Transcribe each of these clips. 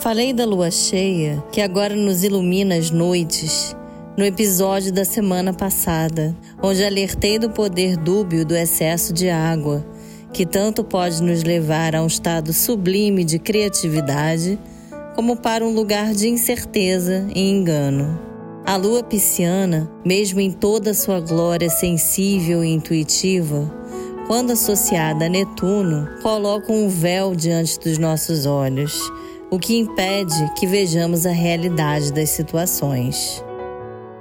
Falei da lua cheia que agora nos ilumina as noites no episódio da semana passada, onde alertei do poder dúbio do excesso de água, que tanto pode nos levar a um estado sublime de criatividade, como para um lugar de incerteza e engano. A lua pisciana, mesmo em toda sua glória sensível e intuitiva, quando associada a Netuno, coloca um véu diante dos nossos olhos, o que impede que vejamos a realidade das situações.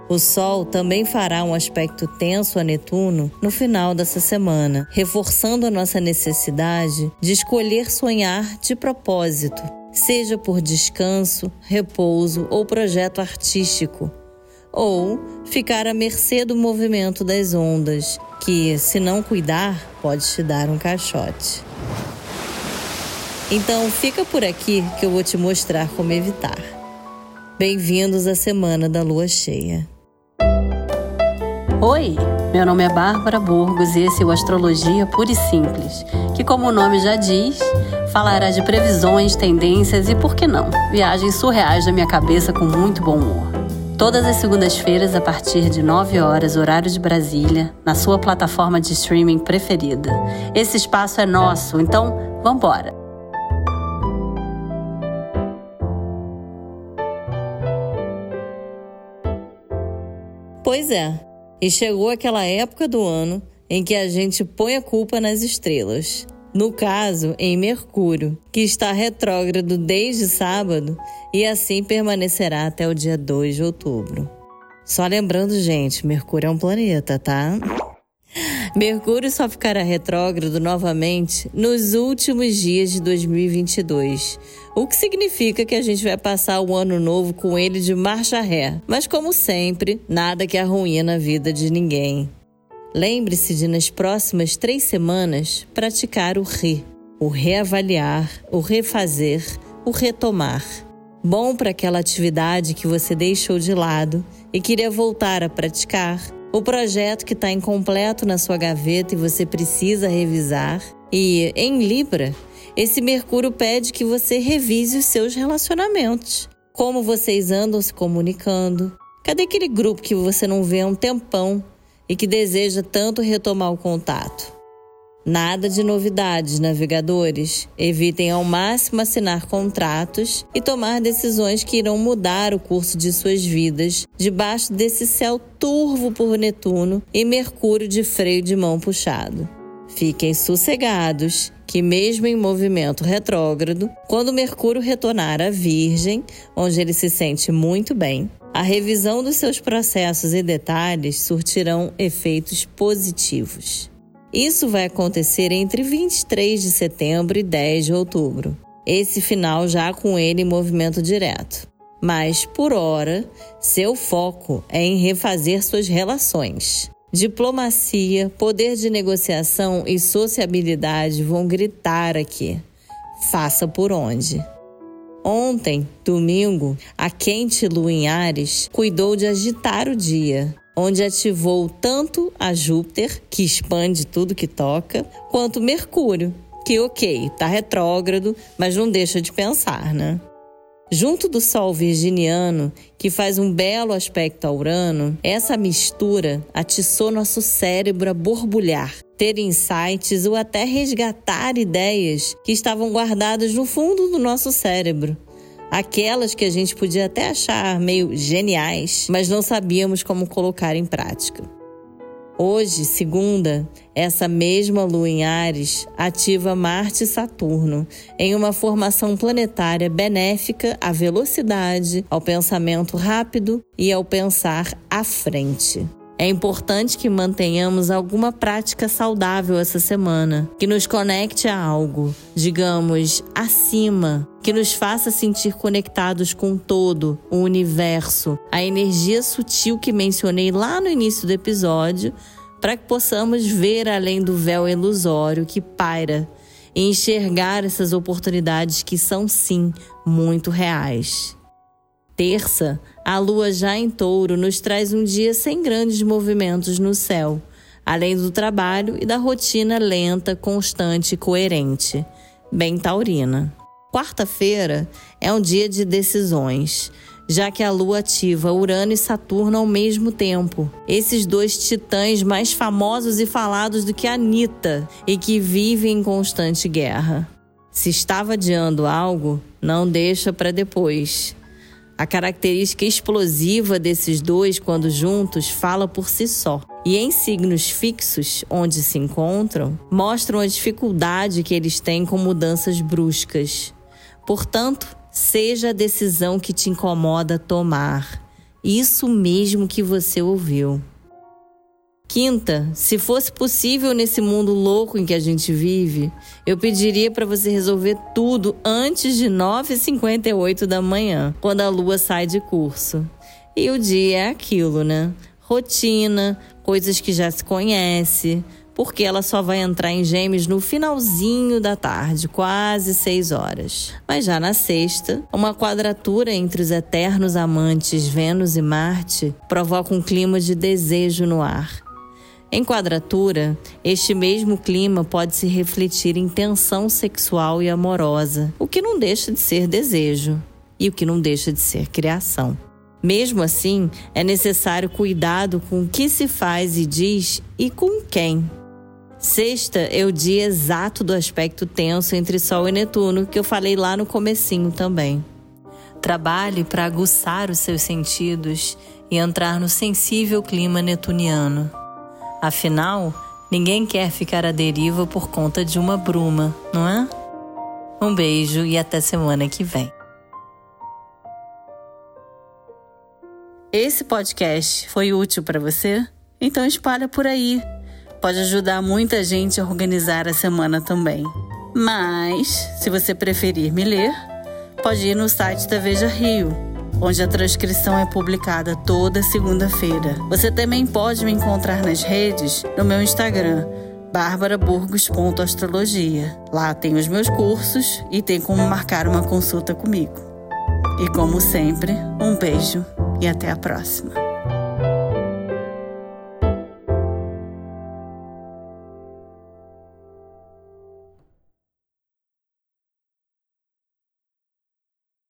O Sol também fará um aspecto tenso a Netuno no final dessa semana, reforçando a nossa necessidade de escolher sonhar de propósito, seja por descanso, repouso ou projeto artístico, ou ficar à mercê do movimento das ondas, que, se não cuidar, pode te dar um caixote. Então fica por aqui que eu vou te mostrar como evitar. Bem-vindos à semana da lua cheia. Oi, meu nome é Bárbara Burgos e esse é o Astrologia Pura e Simples, que, como o nome já diz, falará de previsões, tendências e, por que não, viagens surreais da minha cabeça com muito bom humor. Todas as segundas-feiras, a partir de 9 horas, horário de Brasília, na sua plataforma de streaming preferida. Esse espaço é nosso, então vambora! Pois é, e chegou aquela época do ano em que a gente põe a culpa nas estrelas. No caso, em Mercúrio, que está retrógrado desde sábado e assim permanecerá até o dia 2 de outubro. Só lembrando, gente, Mercúrio é um planeta, tá? Mercúrio só ficará retrógrado novamente nos últimos dias de 2022, o que significa que a gente vai passar o ano novo com ele de marcha ré. Mas, como sempre, nada que arruína a vida de ninguém. Lembre-se de, nas próximas três semanas, praticar o re, o reavaliar, o refazer, o retomar. Bom para aquela atividade que você deixou de lado e queria voltar a praticar o projeto que está incompleto na sua gaveta e você precisa revisar. E em Libra, esse Mercúrio pede que você revise os seus relacionamentos. Como vocês andam se comunicando? Cadê aquele grupo que você não vê há um tempão e que deseja tanto retomar o contato? Nada de novidades, navegadores. Evitem ao máximo assinar contratos e tomar decisões que irão mudar o curso de suas vidas debaixo desse céu turvo por Netuno e Mercúrio de freio de mão puxado. Fiquem sossegados que, mesmo em movimento retrógrado, quando Mercúrio retornar à Virgem, onde ele se sente muito bem, a revisão dos seus processos e detalhes surtirão efeitos positivos. Isso vai acontecer entre 23 de setembro e 10 de outubro. Esse final já com ele em movimento direto. Mas, por hora, seu foco é em refazer suas relações. Diplomacia, poder de negociação e sociabilidade vão gritar aqui. Faça por onde. Ontem, domingo, a quente lua em Ares cuidou de agitar o dia, onde ativou tanto a Júpiter, que expande tudo que toca, quanto Mercúrio, que ok, tá retrógrado, mas não deixa de pensar, né? Junto do Sol virginiano, que faz um belo aspecto a Urano, essa mistura atiçou nosso cérebro a borbulhar, ter insights ou até resgatar ideias que estavam guardadas no fundo do nosso cérebro aquelas que a gente podia até achar meio geniais, mas não sabíamos como colocar em prática. Hoje, segunda, essa mesma lua em Ares ativa Marte e Saturno em uma formação planetária benéfica à velocidade, ao pensamento rápido e ao pensar à frente. É importante que mantenhamos alguma prática saudável essa semana, que nos conecte a algo, digamos, acima, que nos faça sentir conectados com todo o universo, a energia sutil que mencionei lá no início do episódio, para que possamos ver além do véu ilusório que paira e enxergar essas oportunidades que são sim muito reais. Terça, a lua já em touro nos traz um dia sem grandes movimentos no céu, além do trabalho e da rotina lenta, constante e coerente, bem taurina. Quarta-feira é um dia de decisões, já que a Lua ativa Urano e Saturno ao mesmo tempo. Esses dois titãs mais famosos e falados do que a Anitta e que vivem em constante guerra. Se estava adiando algo, não deixa para depois. A característica explosiva desses dois, quando juntos, fala por si só. E em signos fixos, onde se encontram, mostram a dificuldade que eles têm com mudanças bruscas. Portanto, seja a decisão que te incomoda tomar. Isso mesmo que você ouviu. Quinta, se fosse possível nesse mundo louco em que a gente vive, eu pediria para você resolver tudo antes de 9h58 da manhã, quando a lua sai de curso. E o dia é aquilo, né? Rotina, coisas que já se conhece, porque ela só vai entrar em Gêmeos no finalzinho da tarde, quase seis horas. Mas já na sexta, uma quadratura entre os eternos amantes Vênus e Marte provoca um clima de desejo no ar em quadratura, este mesmo clima pode se refletir em tensão sexual e amorosa, o que não deixa de ser desejo e o que não deixa de ser criação. Mesmo assim, é necessário cuidado com o que se faz e diz e com quem. Sexta é o dia exato do aspecto tenso entre Sol e Netuno, que eu falei lá no comecinho também. Trabalhe para aguçar os seus sentidos e entrar no sensível clima netuniano. Afinal, ninguém quer ficar à deriva por conta de uma bruma, não é? Um beijo e até semana que vem. Esse podcast foi útil para você? Então espalha por aí. Pode ajudar muita gente a organizar a semana também. Mas, se você preferir me ler, pode ir no site da Veja Rio onde a transcrição é publicada toda segunda-feira. Você também pode me encontrar nas redes no meu Instagram, barbaraburgos.astrologia. Lá tem os meus cursos e tem como marcar uma consulta comigo. E como sempre, um beijo e até a próxima.